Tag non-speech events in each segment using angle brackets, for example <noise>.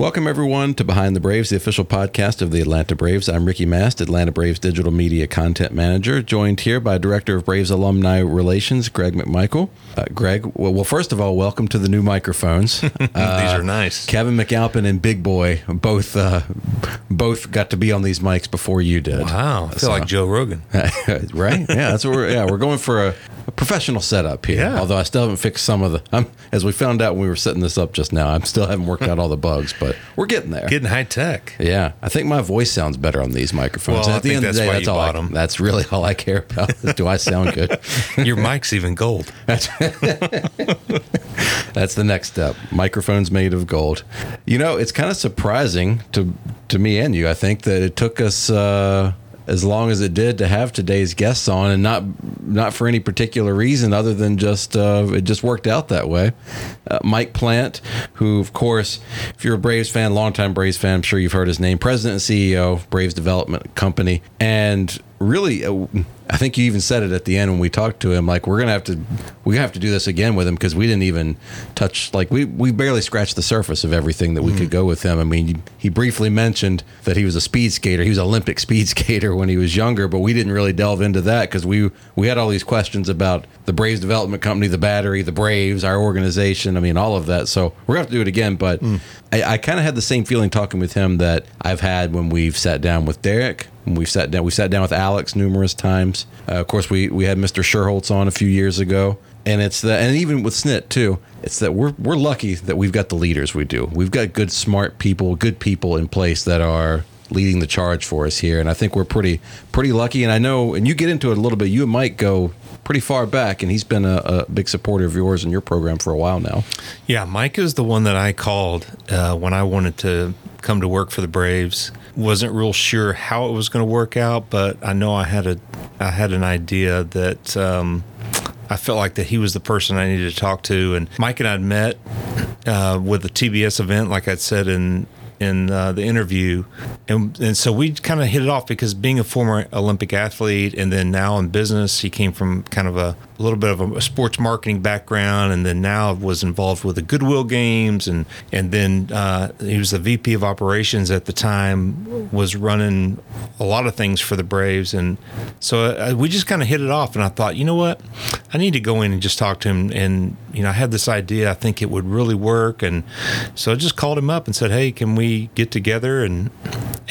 Welcome, everyone, to Behind the Braves, the official podcast of the Atlanta Braves. I'm Ricky Mast, Atlanta Braves Digital Media Content Manager, joined here by Director of Braves Alumni Relations, Greg McMichael. Uh, Greg, well, well, first of all, welcome to the new microphones. <laughs> Uh, These are nice. Kevin McAlpin and Big Boy both uh, both got to be on these mics before you did. Wow, I feel So- like Joe Rogan. <laughs> right? Yeah, that's what we're yeah we're going for a, a professional setup here. Yeah. Although I still haven't fixed some of the. I'm, as we found out when we were setting this up just now, I'm still haven't worked out all the bugs, but we're getting there. Getting high tech. yeah, I think my voice sounds better on these microphones. Well, at the think end of the day, that's all. I, bought 'em. that's really all I care about. is Do I sound good? <laughs> Your mic's even gold. <laughs> <laughs> That's the next step. Microphones made of gold. You know, it's kind of surprising to to me and you. I think that it took us uh, as long as it did to have today's guests on, and not not for any particular reason other than just uh, it just worked out that way. Uh, Mike Plant, who of course, if you're a Braves fan, longtime Braves fan, I'm sure you've heard his name. President and CEO of Braves Development Company, and really. Uh, I think you even said it at the end when we talked to him. Like we're gonna have to, we have to do this again with him because we didn't even touch. Like we we barely scratched the surface of everything that we could go with him. I mean, he briefly mentioned that he was a speed skater. He was an Olympic <laughs> speed skater when he was younger, but we didn't really delve into that because we we had all these questions about the Braves Development Company, the Battery, the Braves, our organization. I mean, all of that. So we're gonna have to do it again. But I, I kind of had the same feeling talking with him that I've had when we've sat down with Derek. We've sat down, we sat down with Alex numerous times. Uh, of course, we we had Mr. Schuerholz on a few years ago, and it's that, and even with Snit too. It's that we're we're lucky that we've got the leaders we do. We've got good, smart people, good people in place that are leading the charge for us here, and I think we're pretty pretty lucky. And I know, and you get into it a little bit. You and Mike go pretty far back, and he's been a, a big supporter of yours and your program for a while now. Yeah, Mike is the one that I called uh, when I wanted to come to work for the Braves. Wasn't real sure how it was going to work out, but I know I had a I had an idea that um, I felt like that he was the person I needed to talk to. And Mike and I'd met uh, with the TBS event, like I'd said in in uh, the interview, and and so we kind of hit it off because being a former Olympic athlete and then now in business, he came from kind of a, little bit of a sports marketing background, and then now was involved with the Goodwill Games, and and then uh, he was the VP of operations at the time, was running a lot of things for the Braves, and so uh, we just kind of hit it off, and I thought, you know what, I need to go in and just talk to him, and you know, I had this idea, I think it would really work, and so I just called him up and said, hey, can we get together and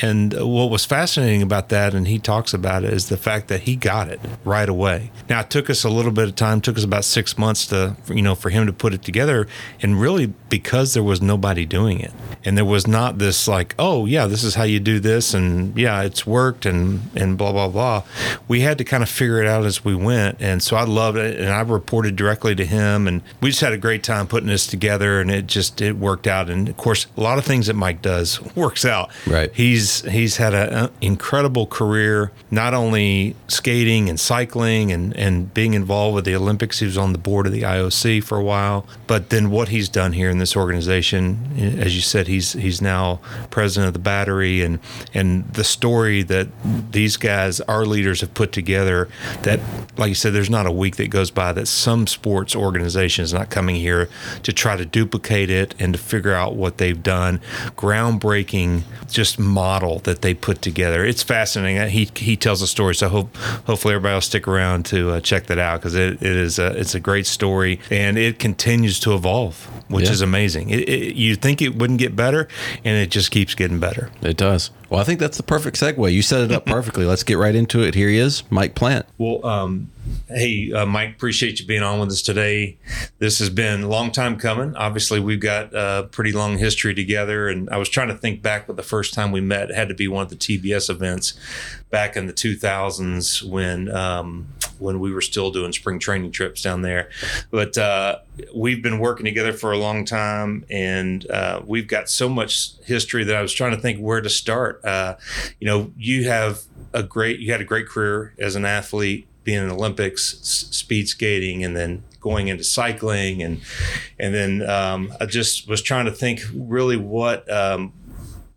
and what was fascinating about that, and he talks about it, is the fact that he got it right away. Now it took us a little bit of time, took us about six months to, you know, for him to put it together, and really because there was nobody doing it, and there was not this like, oh yeah, this is how you do this, and yeah, it's worked, and and blah blah blah. We had to kind of figure it out as we went, and so I loved it, and I reported directly to him, and we just had a great time putting this together, and it just it worked out, and of course a lot of things that Mike does works out. Right. He's he's had an incredible career, not only skating and cycling and and being involved with the Olympics. He was on the board of the IOC for a while, but then what he's done here in this organization, eh, as you said, he's he's now president of the Battery, and and the story that these guys, our leaders, have put together. That, like you said, there's not a week that goes by that some sports organization is not coming here to try to duplicate it and to figure out what they've done. Groundbreaking, just model that they put together. It's fascinating. He he tells a story, so hope hopefully everybody will stick around to uh, check that out because it, it is a, it's a great story and it continues to evolve, which Yeah. is amazing. It, it, you think it wouldn't get better, and it just keeps getting better. It does. Well, I think that's the perfect segue. You set it up <laughs> perfectly. Let's get right into it. Here he is, Mike Plant. Well, um, Hey, uh, Mike, appreciate you being on with us today. This has been a long time coming. Obviously, we've got a pretty long history together. And I was trying to think back but the first time we met, it had to be one of the TBS events back in the 2000s when um, when we were still doing spring training trips down there. But uh, we've been working together for a long time, and uh, we've got so much history that I was trying to think where to start. Uh, you know, you have a great, you had a great career as an athlete being in Olympics, s- speed skating, and then going into cycling, and and then um, I just was trying to think really what um,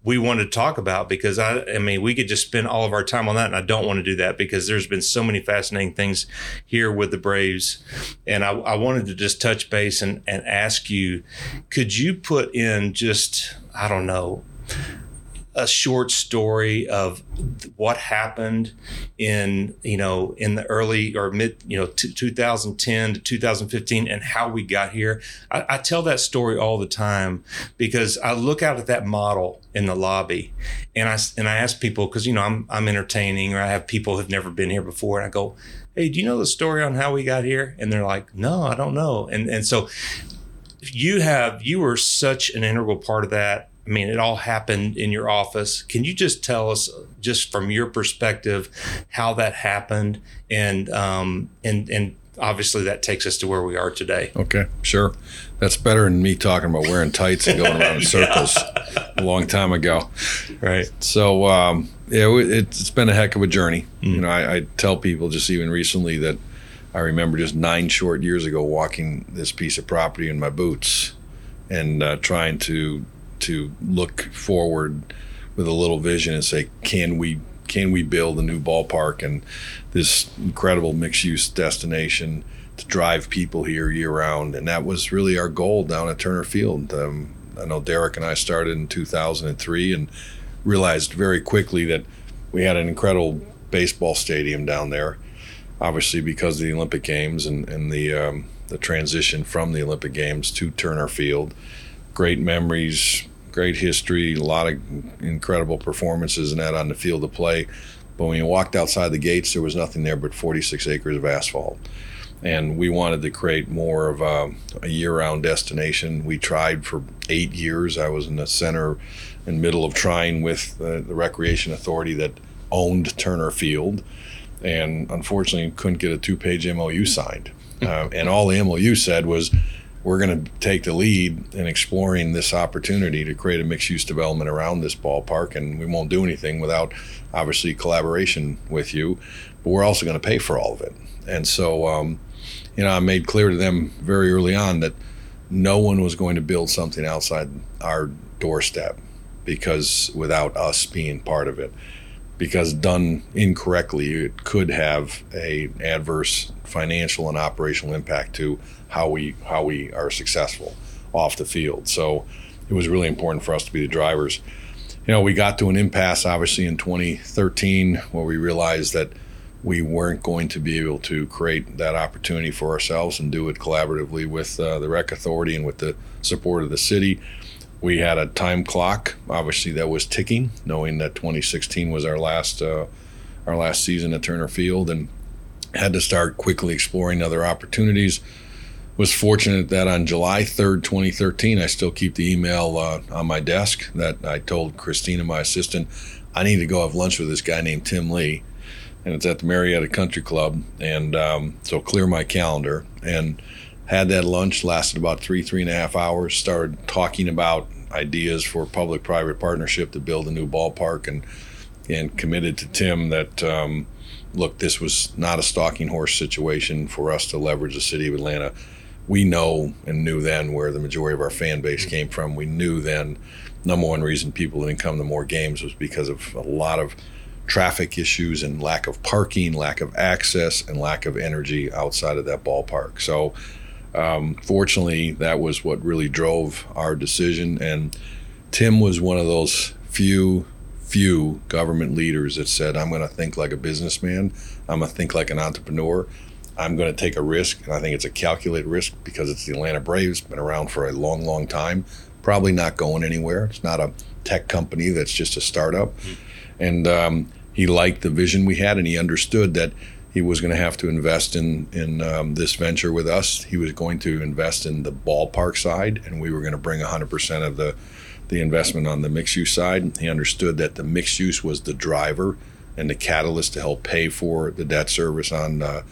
we wanted to talk about because I, I mean, we could just spend all of our time on that, and I don't want to do that because there's been so many fascinating things here with the Braves, and I, I wanted to just touch base and and ask you, could you put in just I don't know a short story of what happened in you know in the early or mid you know t- 2010 to 2015 and how we got here. I, I tell that story all the time because i look out at that model in the lobby and i and i ask people because you know i'm i'm entertaining or i have people who've never been here before and i go hey do you know the story on how we got here? And they're like no i don't know. And and so you have you were such an integral part of that I mean, it all happened in your office. Can you just tell us, just from your perspective, how that happened, and um, and and obviously that takes us to where we are today. Okay, sure. That's better than me talking about wearing tights and going around in <laughs> circles a long time ago. Right. So um, yeah, it's been a heck of a journey. Mm. You know, I, I tell people just even recently that I remember just nine short years ago walking this piece of property in my boots and uh, trying to to look forward with a little vision and say, can we can we build a new ballpark and this incredible mixed use destination to drive people here year round? And that was really our goal down at Turner Field. Um, I know Derek and I started in 2003 and realized very quickly that we had an incredible baseball stadium down there. Obviously, because of the Olympic Games and, and the um, the transition from the Olympic Games to Turner Field, great memories, great history, a lot of incredible performances and that on the field of play. But when you walked outside the gates, there was nothing there but 46 acres of asphalt. And we wanted to create more of a, a year round destination. We tried for eight years. I was in the center and middle of trying with the, the Recreation Authority that owned Turner Field. And unfortunately, couldn't get a two page MOU signed. <laughs> Uh, and all the MOU said was, we're going to take the lead in exploring this opportunity to create a mixed use development around this ballpark. And we won't do anything without obviously collaboration with you, but we're also going to pay for all of it. And so, um, you know, I made clear to them very early on that no one was going to build something outside our doorstep because without us being part of it because done incorrectly it could have a adverse financial and operational impact to how we how we are successful off the field. So it was really important for us to be the drivers. You know, we got to an impasse obviously in 2013 where we realized that we weren't going to be able to create that opportunity for ourselves and do it collaboratively with uh, the rec authority and with the support of the city. We had a time clock, obviously that was ticking, knowing that 2016 was our last uh, our last season at Turner Field, and had to start quickly exploring other opportunities was fortunate that on July 3rd, 2013, I still keep the email uh, on my desk that I told Christina, my assistant, I need to go have lunch with this guy named Tim Lee. And it's at the Marietta Country Club. And um, so clear my calendar and had that lunch, lasted about three, three and a half hours, started talking about ideas for public private partnership to build a new ballpark and and committed to Tim that um, look, this was not a stalking horse situation for us to leverage the city of Atlanta we know and knew then where the majority of our fan base came from. We knew then number one reason people didn't come to more games was because of a lot of traffic issues and lack of parking, lack of access, and lack of energy outside of that ballpark. So, um, fortunately, that was what really drove our decision. And Tim was one of those few, few government leaders that said, I'm going to think like a businessman, I'm going to think like an entrepreneur. I'm going to take a risk, and I think it's a calculated risk because it's the Atlanta Braves, been around for a long, long time, probably not going anywhere. It's not a tech company that's just a startup. Mm-hmm. And um, he liked the vision we had, and he understood that he was going to have to invest in in um, this venture with us. He was going to invest in the ballpark side, and we were going to bring 100% of the the investment on the mixed use side. He understood that the mixed use was the driver and the catalyst to help pay for the debt service on uh,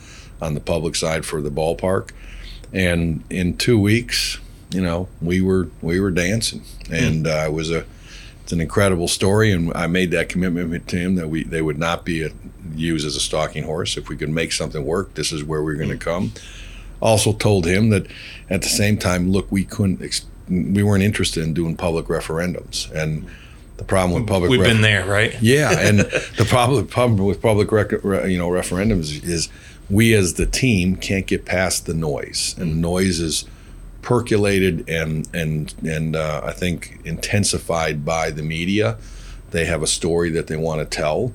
on the public side for the ballpark. And in two weeks, you know, we were we were dancing, and uh, it was a it's an incredible story. And I made that commitment to him that we they would not be a, used as a stalking horse. If we could make something work, this is where we're going to come. Also told him that at the same time, look, we couldn't. Ex- we weren't interested in doing public referendums, and the problem with public We've been there, right? yeah, and <laughs> the problem, problem with public rec- re- you know referendums is we as the team can't get past the noise, and the noise is percolated and and and uh, I think intensified by the media. They have a story that they want to tell,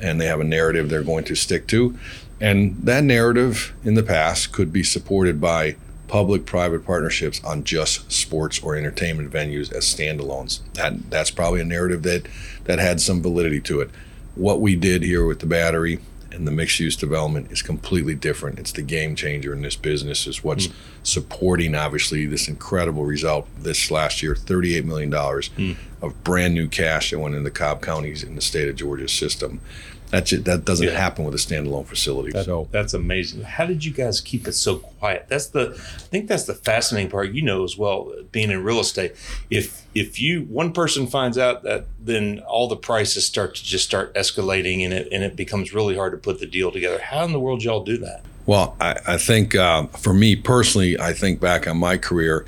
and they have a narrative they're going to stick to, and that narrative in the past could be supported by public-private partnerships on just sports or entertainment venues as standalones. That that's probably a narrative that that had some validity to it. What we did here with the battery and the mixed use development is completely different. It's the game changer in this business. Is what's mm. supporting obviously this incredible result this last year. Thirty-eight million dollars mm. of brand new cash that went into Cobb counties in the state of Georgia's system. That just, that doesn't yeah. happen with a standalone facility. That, so that's amazing. How did you guys keep it so quiet? That's the I think that's the fascinating part. You know as well, being in real estate. If if you one person finds out that, then all the prices start to just start escalating, and it and it becomes really hard to put the deal together. How in the world y'all do that? Well, I, I think uh, for me personally, I think back on my career.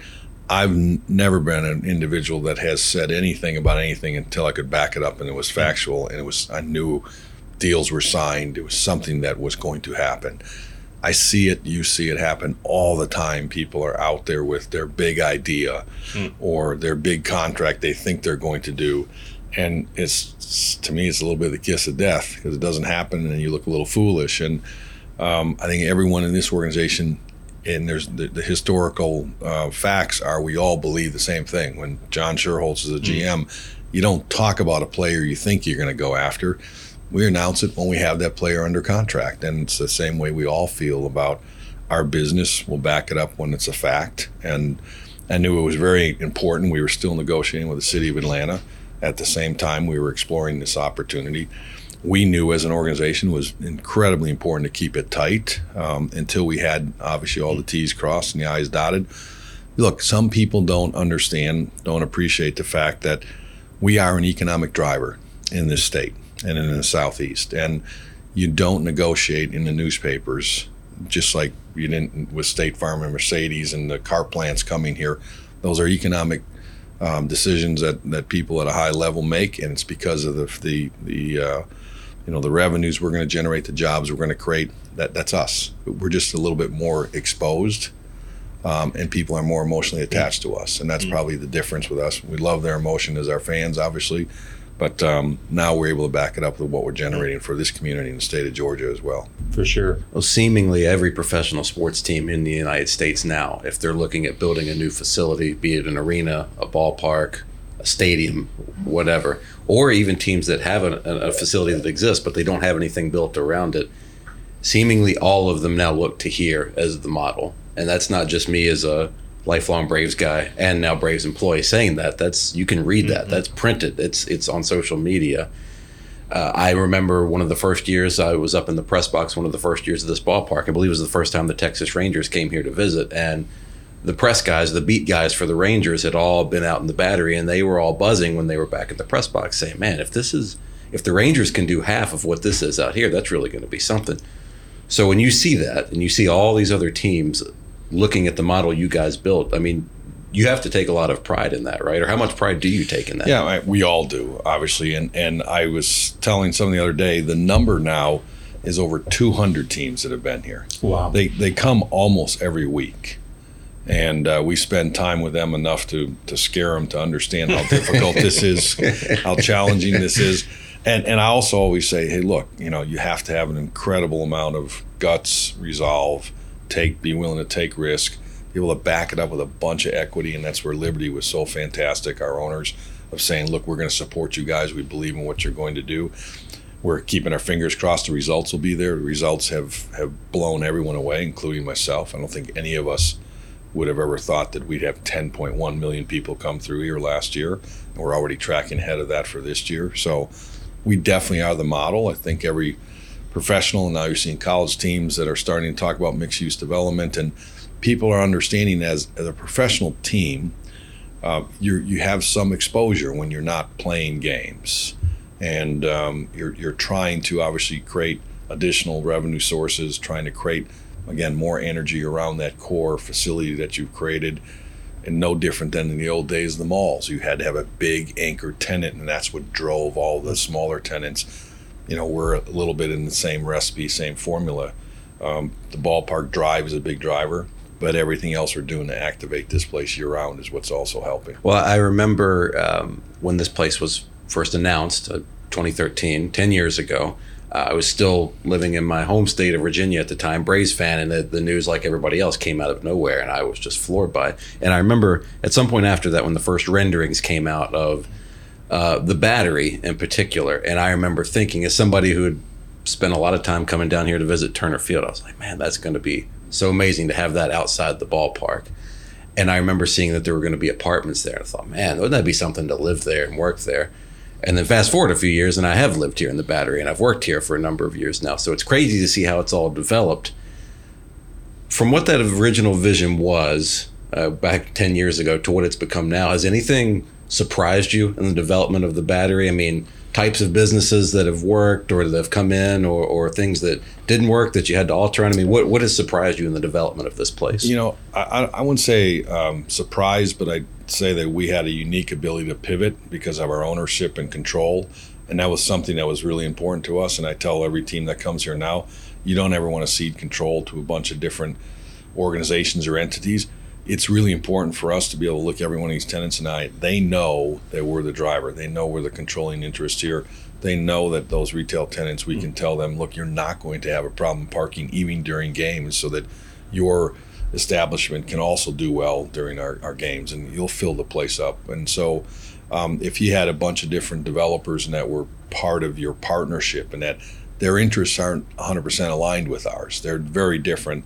I've n- never been an individual that has said anything about anything until I could back it up and it was factual and it was I knew deals were signed. It was something that was going to happen. I see it, you see it happen all the time. People are out there with their big idea mm. or their big contract they think they're going to do. And it's to me, it's a little bit of the kiss of death because it doesn't happen and you look a little foolish. And um, I think everyone in this organization, and there's the, the historical uh, facts are we all believe the same thing. When John Schuerholz is a GM, mm. you don't talk about a player you think you're going to go after we announce it when we have that player under contract. And it's the same way we all feel about our business. We'll back it up when it's a fact. And I knew it was very important. We were still negotiating with the city of Atlanta. At the same time, we were exploring this opportunity. We knew as an organization it was incredibly important to keep it tight um, until we had obviously all the T's crossed and the I's dotted. Look, some people don't understand, don't appreciate the fact that we are an economic driver in this state and in the southeast. And you don't negotiate in the newspapers, just like you didn't with State Farm and Mercedes and the car plants coming here. Those are economic um, decisions that, that people at a high level make, and it's because of the the, the uh, you know the revenues we're going to generate, the jobs we're going to create. That that's us. We're just a little bit more exposed. Um, and people are more emotionally attached to us, and that's mm-hmm. probably the difference with us. We love their emotion as our fans, obviously, but um, now we're able to back it up with what we're generating for this community in the state of Georgia as well. For sure. Well, seemingly every professional sports team in the United States now, if they're looking at building a new facility, be it an arena, a ballpark, a stadium, whatever, or even teams that have a, a facility that exists but they don't have anything built around it, seemingly all of them now look to here as the model. And that's not just me as a lifelong Braves guy and now Braves employee saying that. That's you can read that. Mm-hmm. That's printed. It's it's on social media. Uh, I remember one of the first years I was up in the press box. One of the first years of this ballpark, I believe, it was the first time the Texas Rangers came here to visit, and the press guys, the beat guys for the Rangers, had all been out in the battery, and they were all buzzing when they were back at the press box, saying, "Man, if this is if the Rangers can do half of what this is out here, that's really going to be something." So when you see that, and you see all these other teams looking at the model you guys built, I mean, you have to take a lot of pride in that, right? Or how much pride do you take in that? Yeah, we all do, obviously. And and I was telling someone the other day, the number now is over 200 teams that have been here. Wow. They they come almost every week, and uh, we spend time with them enough to to scare them to understand how <laughs> difficult this is, how challenging this is. And and I also always say, hey, look, you know, you have to have an incredible amount of guts, resolve take, be willing to take risk, be able to back it up with a bunch of equity, and that's where Liberty was so fantastic. Our owners of saying, "Look, we're going to support you guys. We believe in what you're going to do." we're keeping our fingers crossed. The results will be there. The results have have blown everyone away, including myself. I don't think any of us would have ever thought that we'd have 10.1 million people come through here last year. And we're already tracking ahead of that for this year. So we definitely are the model. I think every professional, and now you're seeing college teams that are starting to talk about mixed use development, and people are understanding as, as a professional team, uh, you you have some exposure when you're not playing games, and um, you're you're trying to obviously create additional revenue sources, trying to create again more energy around that core facility that you've created and no different than in the old days of the malls. You had to have a big anchor tenant and that's what drove all the smaller tenants you know we're a little bit in the same recipe same formula um, the ballpark drive is a big driver but everything else we're doing to activate this place year round is what's also helping Well, I remember um, when this place was first announced, uh, 2013, 10 years ago. Uh, I was still living in my home state of Virginia at the time, Braves fan, and the, the news, like everybody else, came out of nowhere, and I was just floored by it. And I remember at some point after that, when the first renderings came out of uh, the battery in particular, and I remember thinking, as somebody who had spent a lot of time coming down here to visit Turner Field, I was like, man, that's going to be so amazing to have that outside the ballpark. And I remember seeing that there were going to be apartments there. I thought, man, wouldn't that be something to live there and work there? And then fast forward a few years, and I have lived here in the Battery, and I've worked here for a number of years now. So it's crazy to see how it's all developed. From what that original vision was uh, back 10 years ago to what it's become now, has anything surprised you in the development of the Battery? I mean, types of businesses that have worked or that have come in or, or things that didn't work that you had to alter on? I mean, what, what has surprised you in the development of this place? You know, I, I- wouldn't say um, surprised, but I'd say that we had a unique ability to pivot because of our ownership and control. And that was something that was really important to us. And I tell every team that comes here now, you don't ever want to cede control to a bunch of different organizations or entities. It's really important for us to be able to look at every one of these tenants and I, they know that we're the driver. They know we're the controlling interest here. They know that those retail tenants, we can tell them, look, you're not going to have a problem parking even during games so that your establishment can also do well during our, our games and you'll fill the place up. And so um, if you had a bunch of different developers and that were part of your partnership and that their interests aren't 100% aligned with ours, they're very different,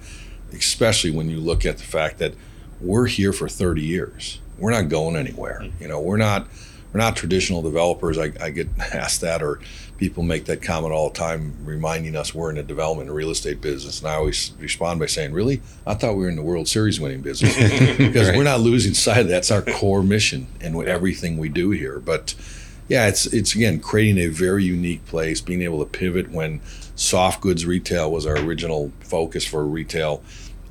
especially when you look at the fact that we're here for 30 years. We're not going anywhere. Mm-hmm. You know, we're not we're not traditional developers. I, I get <laughs> asked that, or people make that comment all the time, reminding us we're in the development and real estate business. And I always respond by saying, "Really? I thought we were in the World Series winning business <laughs> because we're not losing sight of that. That's our core mission and everything we do here." But yeah, it's it's again creating a very unique place, being able to pivot when soft goods retail was our original focus for retail,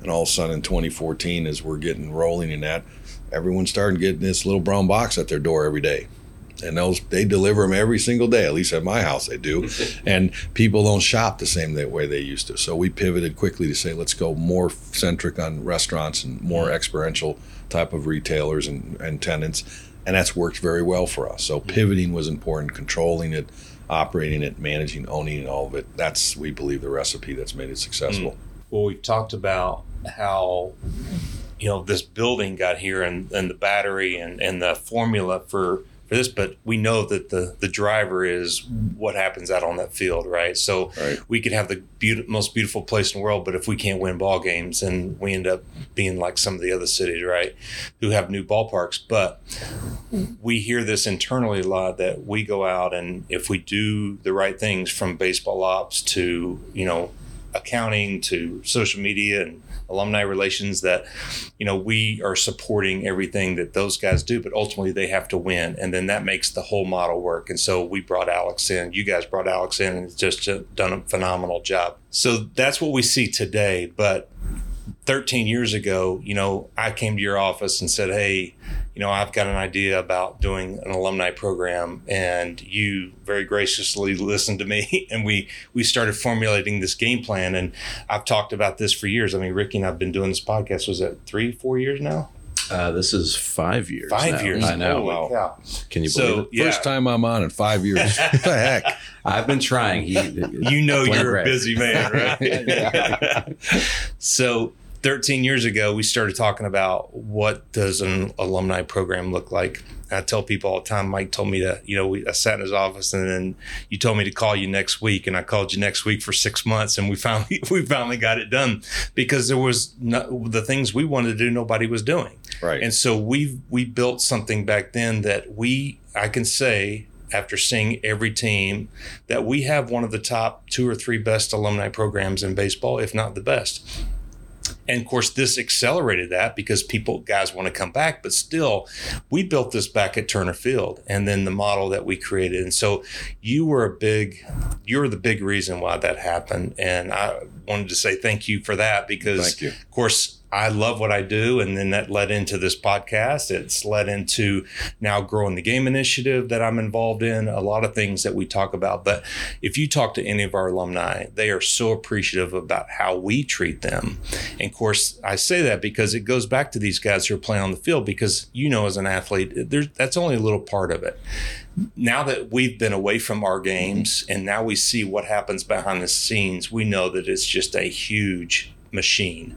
and all of a sudden in 2014, as we're getting rolling in that, everyone's starting getting this little brown box at their door every day. And those they deliver them every single day. At least at my house they do, <laughs> and people don't shop the same way they used to. So we pivoted quickly to say let's go more centric on restaurants and more experiential type of retailers and, and tenants, and that's worked very well for us. So pivoting was important, controlling it, operating it, managing, owning all of it. That's we believe the recipe that's made it successful. Mm. well, we've talked about how you know this building got here and, and the battery and, and the formula for for this, but we know that the the driver is what happens out on that field, right? So Right. we could have the beaut- most beautiful place in the world, but if we can't win ball games, then we end up being like some of the other cities, right, who have new ballparks. But we hear this internally a lot that we go out and if we do the right things from baseball ops to you know accounting to social media and alumni relations that you know we are supporting everything that those guys do but ultimately they have to win. And then that makes the whole model work. And so we brought alex in. You guys brought alex in and just done a phenomenal job. So that's what we see today. But 13 years ago, you know, I came to your office and said, Hey, you know, I've got an idea about doing an alumni program. And you very graciously listened to me <laughs> and we, we started formulating this game plan. And I've talked about this for years. I mean, Ricky and I've been doing this podcast. Was it three, four years now? Uh, this is five years. Five now. years. I know. Holy cow. Can you believe So, it? yeah, First time I'm on in five years. <laughs> what the heck? I've been trying. He, you know you're a busy man, <laughs> right? so 13 years ago, we started talking about what does an alumni program look like. I tell people all the time. Mike told me to, you know, we, I sat in his office, and then you told me to call you next week, and I called you next week for six months, and we finally <laughs> we finally got it done because there was no, the things we wanted to do, nobody was doing. Right. And so we we built something back then that we I can say after seeing every team that we have one of the top two or three best alumni programs in baseball, if not the best. And of course, this accelerated that because people, guys want to come back, but still, we built this back at Turner Field and then the model that we created. And so you were a big, you were the big reason why that happened. And I wanted to say thank you for that because, of course, I love what I do. And then that led into this podcast. It's led into now growing the game initiative that I'm involved in, a lot of things that we talk about. But if you talk to any of our alumni, they are so appreciative about how we treat them. And of course, I say that because it goes back to these guys who are playing on the field because you know, as an athlete, that's only a little part of it now that we've been away from our games and now we see what happens behind the scenes, we know that it's just a huge machine.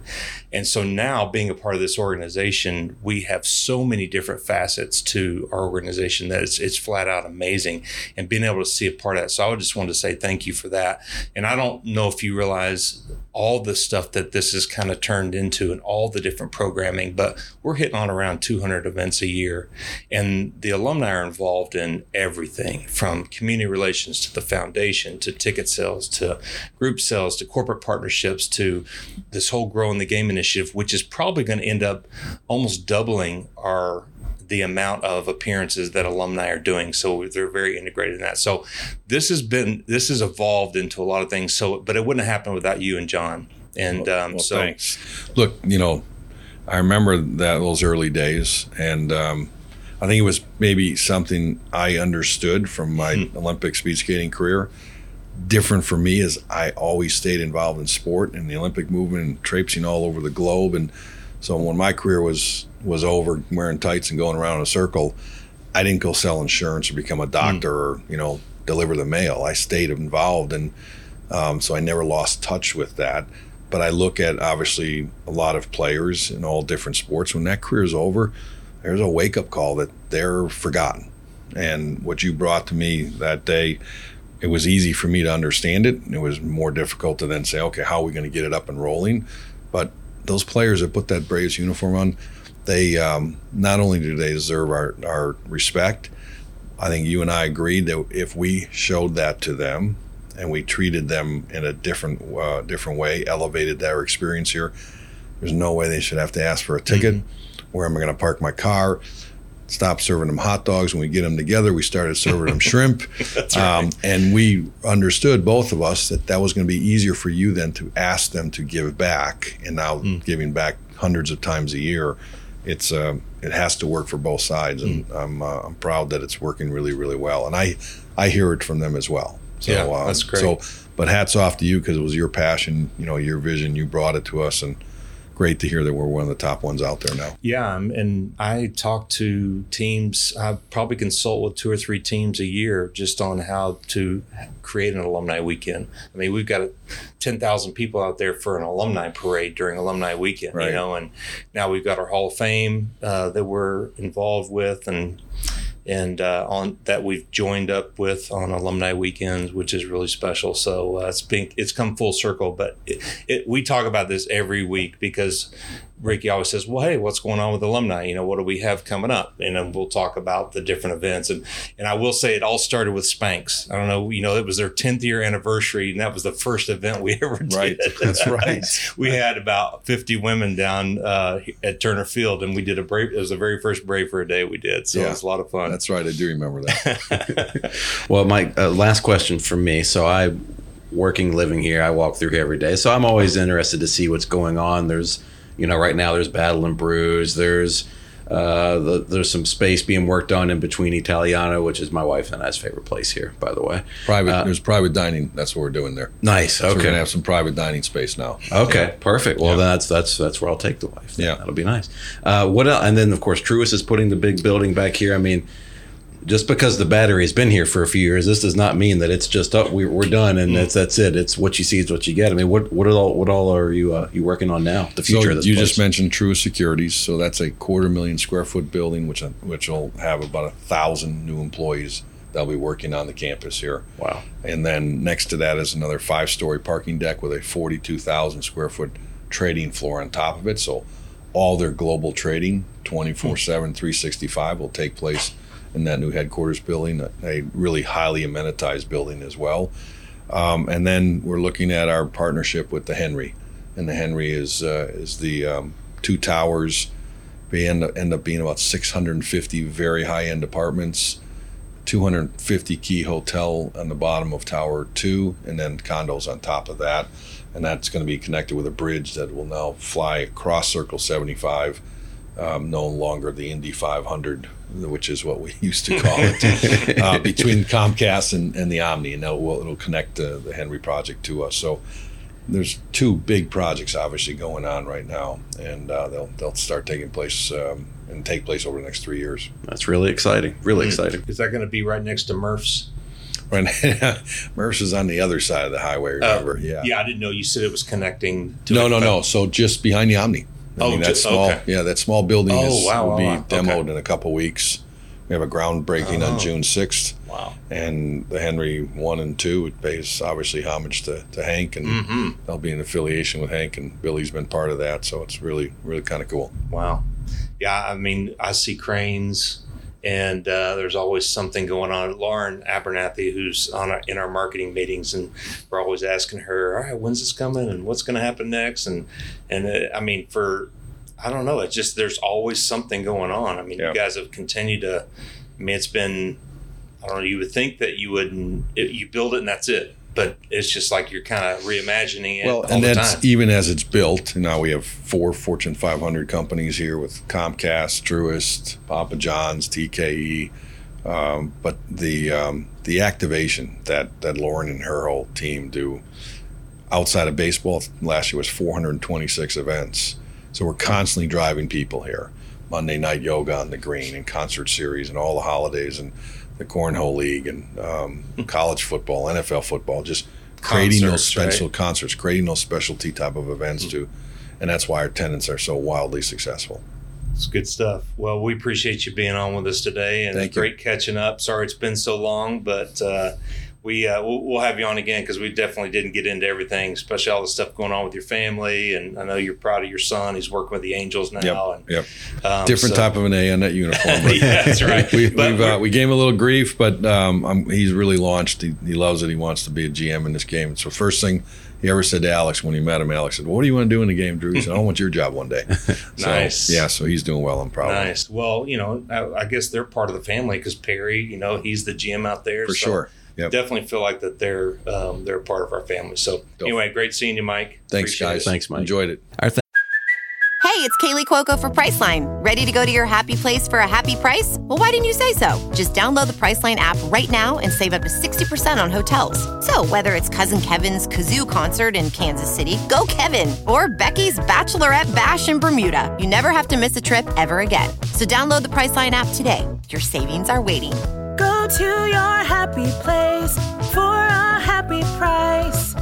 And so now being a part of this organization, we have so many different facets to our organization that it's, it's flat out amazing and being able to see a part of that. So I just want to say thank you for that. And I don't know if you realize all the stuff that this has kind of turned into and all the different programming, but we're hitting on around 200 events a year. And the alumni are involved in everything from community relations to the foundation to ticket sales to group sales to corporate partnerships to this whole growing the game initiative, which is probably going to end up almost doubling our the amount of appearances that alumni are doing. So they're very integrated in that. So this has been this has evolved into a lot of things. So but it wouldn't have happened without you and John. And um, Well, so thanks. Look, you know, I remember that those early days, and um, I think it was maybe something I understood from my Hmm. Olympic speed skating career. Different for me is I always stayed involved in sport and the Olympic movement and traipsing all over the globe. And so when my career was was over, wearing tights and going around in a circle, I didn't go sell insurance or become a doctor or you know deliver the mail. I stayed involved, and um, so I never lost touch with that. But I look at obviously a lot of players in all different sports. When that career is over, there's a wake up call that they're forgotten. And what you brought to me that day, it was easy for me to understand it. It was more difficult to then say, okay, how are we going to get it up and rolling? But those players that put that Braves uniform on, they um, not only do they deserve our, our respect, I think you and I agreed that if we showed that to them and we treated them in a different uh, different way, elevated their experience here, there's no way they should have to ask for a ticket. Where am I going to park my car? Stop serving them hot dogs. When we get them together, we started serving them shrimp. <laughs> That's right. Um, and we understood, both of us, that that was going to be easier for you than to ask them to give back. And now giving back hundreds of times a year, it's uh, it has to work for both sides. And I'm, uh, I'm proud that it's working really, really well. And I, I hear it from them as well. So, Yeah, uh, that's great. So, but hats off to you because it was your passion, you know, your vision. You brought it to us, and great to hear that we're one of the top ones out there now. Yeah, um, and I talk to teams. I probably consult with two or three teams a year just on how to create an alumni weekend. I mean, we've got ten thousand people out there for an alumni parade during alumni weekend, Right. you know, and now we've got our Hall of Fame uh, that we're involved with, and and uh, on that we've joined up with on alumni weekends, which is really special. So uh, it's been it's come full circle. But it, it, we talk about this every week because Ricky always says, "Well, hey, what's going on with alumni? You know, what do we have coming up?" And then we'll talk about the different events. And and I will say, it all started with Spanx. I don't know, you know, it was their 10th year anniversary, and that was the first event we <laughs> ever did. Right. That's right. <laughs> we had about 50 women down uh, at Turner Field, and we did a brave. It was the very first Brave for a Day we did, so it was a lot of fun. That's right. I do remember that. <laughs> Well, Mike, uh, last question from me. So I, working, living here, I walk through here every day. So I'm always interested to see what's going on. There's, you know, right now there's Battle and Brews. There's, uh, the, there's some space being worked on in between Italiano, which is my wife and I's favorite place here, by the way. Private. Uh, there's private dining. That's what we're doing there. Nice. So we're gonna have some private dining space now. Okay, perfect. Well, that's that's that's where I'll take the wife. then. Yeah. that'll be nice. Uh, what else? And then of course, Truist is putting the big building back here. I mean, just because the battery has been here for a few years, this does not mean that it's just up. Oh, we, we're done and that's that's it. It's what you see is what you get. I mean, what what all what all are you uh, you working on now? The future so of this you place? just mentioned Truist Securities, so that's a quarter million square foot building, which which will have about a thousand new employees that'll be working on the campus here. Wow! And then next to that is another five story parking deck with a forty two thousand square foot trading floor on top of it. So all their global trading 24 7 365 will take place in that new headquarters building, a really highly amenitized building as well. Um, and then we're looking at our partnership with the Henry, and the Henry is uh, is the um, two towers. They end up, end up being about 650 very high end apartments, 250 key hotel on the bottom of Tower Two, and then condos on top of that. And that's going to be connected with a bridge that will now fly across Circle 75, um, no longer the Indy 500 which is what we <laughs> used to call it, uh, <laughs> between Comcast and, and the Omni, and it'll, it'll connect uh, the Henry project to us. So there's two big projects obviously going on right now, and uh, they'll they'll start taking place um, and take place over the next three years. That's really exciting. Really mm-hmm. exciting. Is that going to be right next to Murph's? Right, <laughs> Murph's is on the other side of the highway. Remember? Uh, yeah. Yeah, I didn't know you said it was connecting. to No, no, no. So just behind the Omni. I oh, mean, that just, small, okay. yeah, that small building oh, is, wow, will be wow, demoed okay. in a couple weeks. We have a groundbreaking oh. on June 6th. Wow. And the Henry 1 and 2, it pays obviously homage to, to Hank, and mm-hmm. they'll be in affiliation with Hank, and Billye's been part of that. So it's really, really kind of cool. Wow. Yeah, I mean, I see cranes, and uh, there's always something going on. Lauren Abernathy, who's on our, in our marketing meetings, and we're always asking her, "All right, when's this coming, and what's going to happen next?" And and uh, I mean, for I don't know, it's just there's always something going on. I mean, yeah. you guys have continued to. I mean, it's been. I don't know. You would think that you would you build it and that's it but it's just like you're kind of reimagining it. Well, and that's time. even as it's built. Now we have four Fortune 500 companies here with Comcast, Truist, Papa John's, TKE. Um, but the um, the activation that that Lauren and her whole team do outside of baseball last year was 426 events. So we're constantly driving people here. Monday night yoga on the green and concert series and all the holidays and the cornhole league and um, college football, NFL football, just creating concerts, those special right? concerts, creating those specialty type of events mm-hmm. too, and that's why our tenants are so wildly successful. It's good stuff. Well, we appreciate you being on with us today, and Thank great you. catching up. Sorry it's been so long, but uh, we uh, we'll, we'll, have you on again because we definitely didn't get into everything, especially all the stuff going on with your family. And I know you're proud of your son; he's working with the Angels now. Yep. And, yep. Um, Different so, type of an A on that uniform. <laughs> yeah, that's right. <laughs> we uh, we gave him a little grief, but um, he's really launched. He, he loves it. He wants to be a GM in this game. So first thing he ever said to Alex when he met him, Alex said, well, "What do you want to do in the game, Drew?" He said, "I want your job one day." <laughs> So, nice. Yeah, so he's doing well. I'm proud. Nice. Well, you know, I, I guess they're part of the family because Perry, you know, he's the GM out there. For so sure yep. definitely feel like that they're um, they're a part of our family. So Dope. anyway, great seeing you, Mike. Thanks, Appreciate guys. It. Thanks, Mike. Enjoyed it. Our th- hey, it's Kaley Cuoco for Priceline. Ready to go to your happy place for a happy price? Well, why didn't you say so? Just download the Priceline app right now and save up to sixty percent on hotels. So whether it's Cousin Kevin's kazoo concert in Kansas City, go Kevin, or Becky's bachelorette bash in Bermuda, you never have to miss a trip ever again. So download the Priceline app today. Your savings are waiting Go to your happy place for a happy price.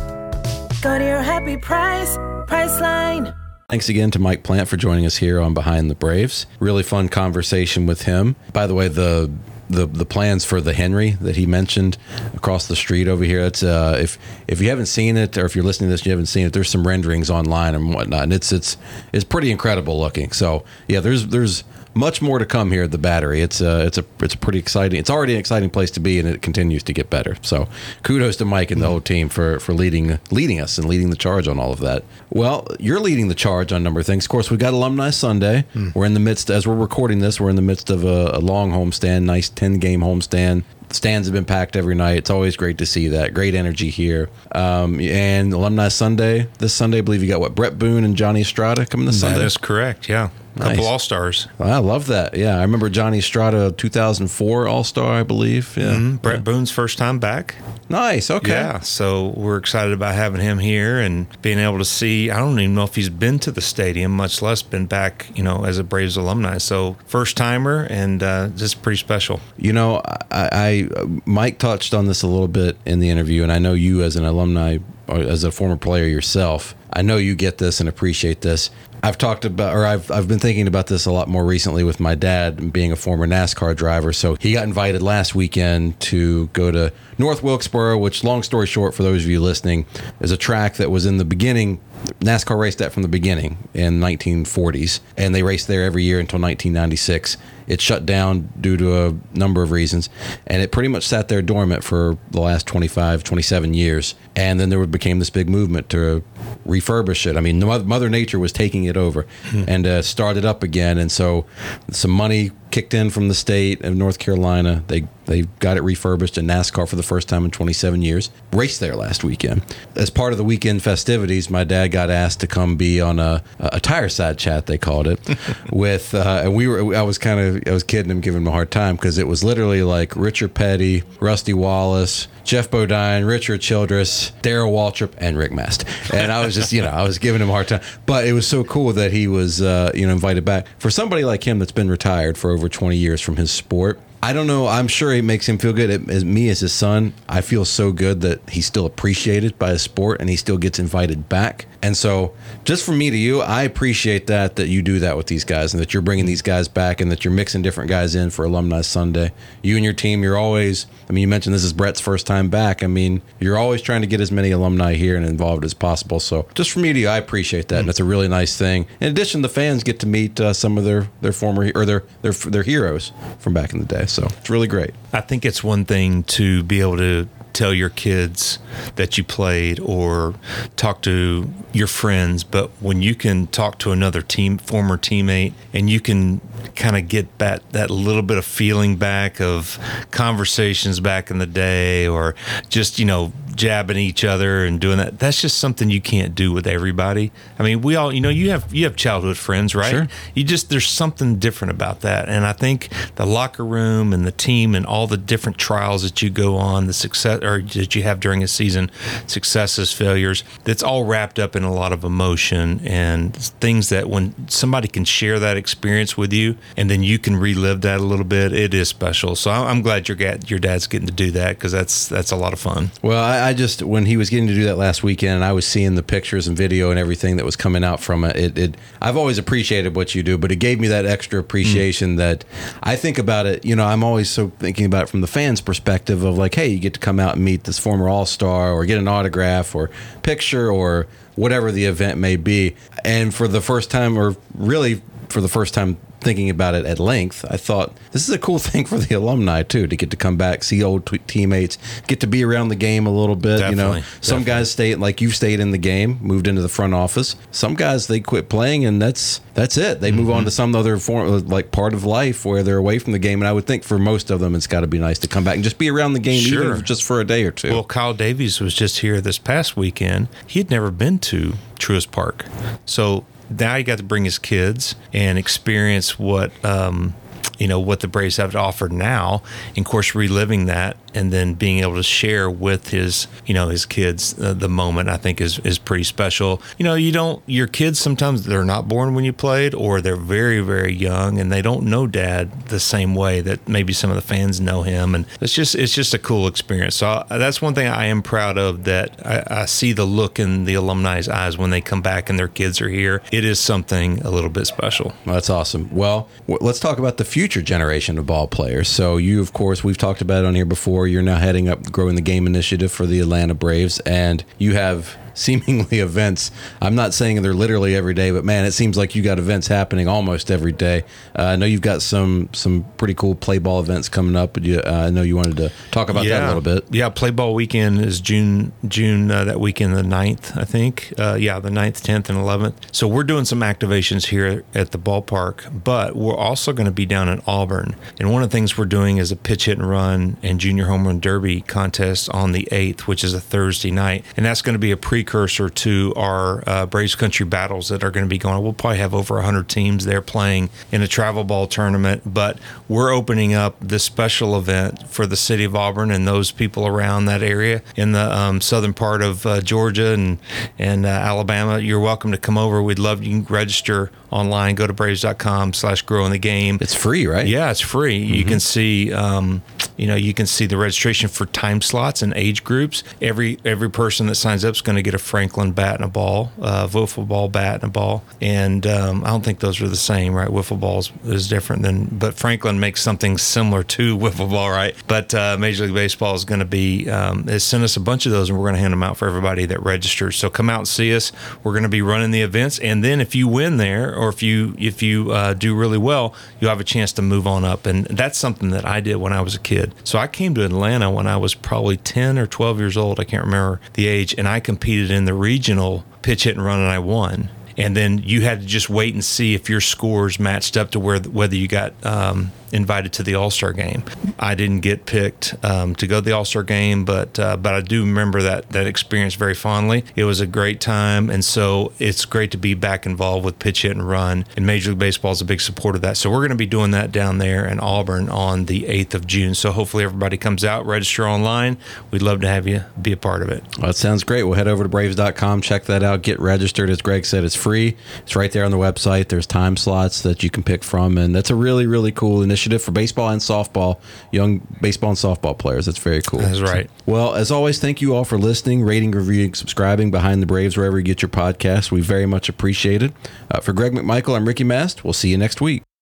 Go to your happy price, Priceline. Thanks again to Mike Plant for joining us here on Behind the Braves. Really fun conversation with him. By the way, the the the plans for the Henry that he mentioned across the street over here. It's uh, if if you haven't seen it or if you're listening to this, and you haven't seen it. There's some renderings online and whatnot, and it's it's it's pretty incredible looking. So yeah, there's there's much more to come here at the Battery. It's a it's a it's a pretty exciting. It's already an exciting place to be, and it continues to get better. So kudos to Mike and the whole team for for leading leading us and leading the charge on all of that. Well, you're leading the charge on a number of things. Of course, we've got Alumni Sunday. Mm. We're in the midst as we're recording this. We're in the midst of a, a long homestand, nice ten game homestand stands have been packed every night. It's always great to see that. Great energy here. Um, and Alumni Sunday, this Sunday, I believe you got what Bret Boone and Johnny Estrada coming this Sunday. That is correct. Yeah couple all stars. I love that. Yeah, I remember Johnny Estrada, 2004 All Star, I believe. Yeah, Mm-hmm. Bret Boone's first time back. nice. Okay. Yeah, so we're excited about having him here and being able to see. I don't even know if he's been to the stadium, much less been back, you know, as a Braves alumni. So first timer and uh, just pretty special. You know, I, I Mike touched on this a little bit in the interview, and I know you as an alumni or as a former player yourself, I know you get this and appreciate this. I've talked about, or I've I've been thinking about this a lot more recently with my dad being a former NASCAR driver. So he got invited last weekend to go to North Wilkesboro, which, long story short, for those of you listening, is a track that was in the beginning. NASCAR raced that from the beginning in 1940s, and they raced there every year until 1996. It shut down due to a number of reasons, and it pretty much sat there dormant for the last 25, 27 years. And then there became this big movement to refurbish it. I mean, Mother Nature was taking it over and uh, started up again. And so some money kicked in from the state of North Carolina. They they got it refurbished in NASCAR for the first time in 27 years. Raced there last weekend. As part of the weekend festivities, my dad got asked to come be on a, a tire side chat they called it <laughs> with uh, and we were I was kind of I was kidding him giving him a hard time because it was literally like Richard Petty, Rusty Wallace, Geoff Bodine, Richard Childress, Darrell Waltrip, and Rick Mast. And I was just, you know, I was giving him a hard time. But it was so cool that he was, uh, you know, invited back. For somebody like him that's been retired for over 20 years from his sport, I don't know. I'm sure it makes him feel good. It, as me as his son, I feel so good that he's still appreciated by his sport and he still gets invited back. And so, just from me to you, I appreciate that that you do that with these guys and that you're bringing these guys back and that you're mixing different guys in for Alumni Sunday. You and your team, you're always. I mean, you mentioned this is Bret's first time back. I mean, you're always trying to get as many alumni here and involved as possible. So, just from me to you, I appreciate that, and it's a really nice thing. In addition, the fans get to meet uh, some of their their former or their their their heroes from back in the day. So, it's really great. I think it's one thing to be able to tell your kids that you played or talk to your friends, but when you can talk to another team, former teammate, and you can kind of get that that little bit of feeling back of conversations back in the day, or just you know jabbing each other and doing that. That's just something you can't do with everybody. I mean, we all, you know, you have you have childhood friends, right? Sure. You just there's something different about that, and I think the locker room and the team and all the different trials that you go on, the success or that you have during a season, successes, failures, that's all wrapped up in a lot of emotion and things that when somebody can share that experience with you, and then you can relive that a little bit, it is special. So I'm glad your your dad's getting to do that because that's that's a lot of fun. Well, I, I just when he was getting to do that last weekend, and I was seeing the pictures and video and everything that was coming out from it. It, it I've always appreciated what you do, but it gave me that extra appreciation mm. that I think about it. You know, I'm always so thinking about it from the fans' perspective of like, hey, you get to come out and meet this former All Star or get an autograph or picture or whatever the event may be. And for the first time, or really for the first time thinking about it at length, I thought this is a cool <laughs> thing for the alumni too to get to come back, see old t- teammates, get to be around the game a little bit. you know, some definitely. guys stayed like you stayed in the game, moved into the front office. Some guys they quit playing, and that's that's it. They move on to mm-hmm. some other form, like part of life where they're away from the game. And I would think for most of them, it's got to be nice to come back and just be around the game, Sure. even just for a day or two. Well, Kyle Davies was just here this past weekend. He had never been to Truist Park. So now he got to bring his kids and experience what, um, you know, what the Braves have to offer now. And of course, reliving that and then being able to share with his, you know, his kids uh, the moment I think is, is pretty special. You know, you don't, your kids sometimes they're not born when you played or they're very, very young and they don't know dad the same way that maybe some of the fans know him. And it's just, it's just a cool experience. So uh, that's one thing I am proud of that I, I see the look in the alumni's eyes when they come back and their kids are here. It is something a little bit special. Well, That's awesome. Well, w- let's talk about the future generation of ball players. So, you, of course, we've talked about it on here before. You're now heading up growing the game initiative for the Atlanta Braves, and you have seemingly <laughs> events. I'm not saying they're literally every day, but man, it seems like you got events happening almost every day. Uh, I know you've got some some pretty cool play ball events coming up. But you, uh, I know you wanted to talk about that a little bit. Yeah, play ball weekend is June June uh, that weekend the 9th, I think. Uh, yeah, the 9th, 10th, and 11th. So we're doing some activations here at the ballpark, but we're also going to be down in Auburn. And one of the things we're doing is a pitch hit and run and junior home run derby contest on the 8th, which is a Thursday night. And that's going to be a precursor precursor to our uh, Braves Country battles that are going to be going. We'll probably have over 100 teams there playing in a travel ball tournament, but we're opening up this special event for the city of Auburn and those people around that area in the um, southern part of uh, Georgia and and uh, Alabama. You're welcome to come over. We'd love you can register online. Go to braves.com slash growing the game. It's free, right? Yeah, it's free. You can see, um, you know, you can see the registration for time slots and age groups. Every every person that signs up is going to get a Franklin bat and a ball, uh, wiffle ball bat and a ball. And um, I don't think those are the same, right? Wiffle balls is different than, but Franklin makes something similar to <laughs> wiffle ball, right? But uh, Major League Baseball is going to be um, has sent us a bunch of those, and we're going to hand them out for everybody that registers. So come out and see us. We're going to be running the events, and then if you win there, or if you if you uh, do really well, you'll have a chance to move on up. And that's something that I did when I was a kid. So I came to Atlanta when I was probably ten or twelve years old. I can't remember the age, and I competed in the regional pitch hit and run, and I won. And then you had to just wait and see if your scores matched up to where whether you got um, invited to the All Star game. I didn't get picked um, to go to the All Star game, but uh, but I do remember that that experience very fondly. It was a great time, and so it's great to be back involved with pitch hit and run. And Major League Baseball is a big supporter of that. So we're going to be doing that down there in Auburn on the 8th of June. So hopefully everybody comes out, register online. We'd love to have you be a part of it. Well, that sounds great. We'll head over to Braves.com, check that out, get registered. As Greg said, it's free. It's right there on the website. There's time slots that you can pick from, and that's a really, really cool initiative for baseball and softball, young baseball and softball players. That's very cool. That's right. Well, as always, thank you all for listening, rating, reviewing, subscribing behind the Braves wherever you get your podcast. We very much appreciate it. Uh, for Greg McMichael, I'm Ricky Mast. We'll see you next week.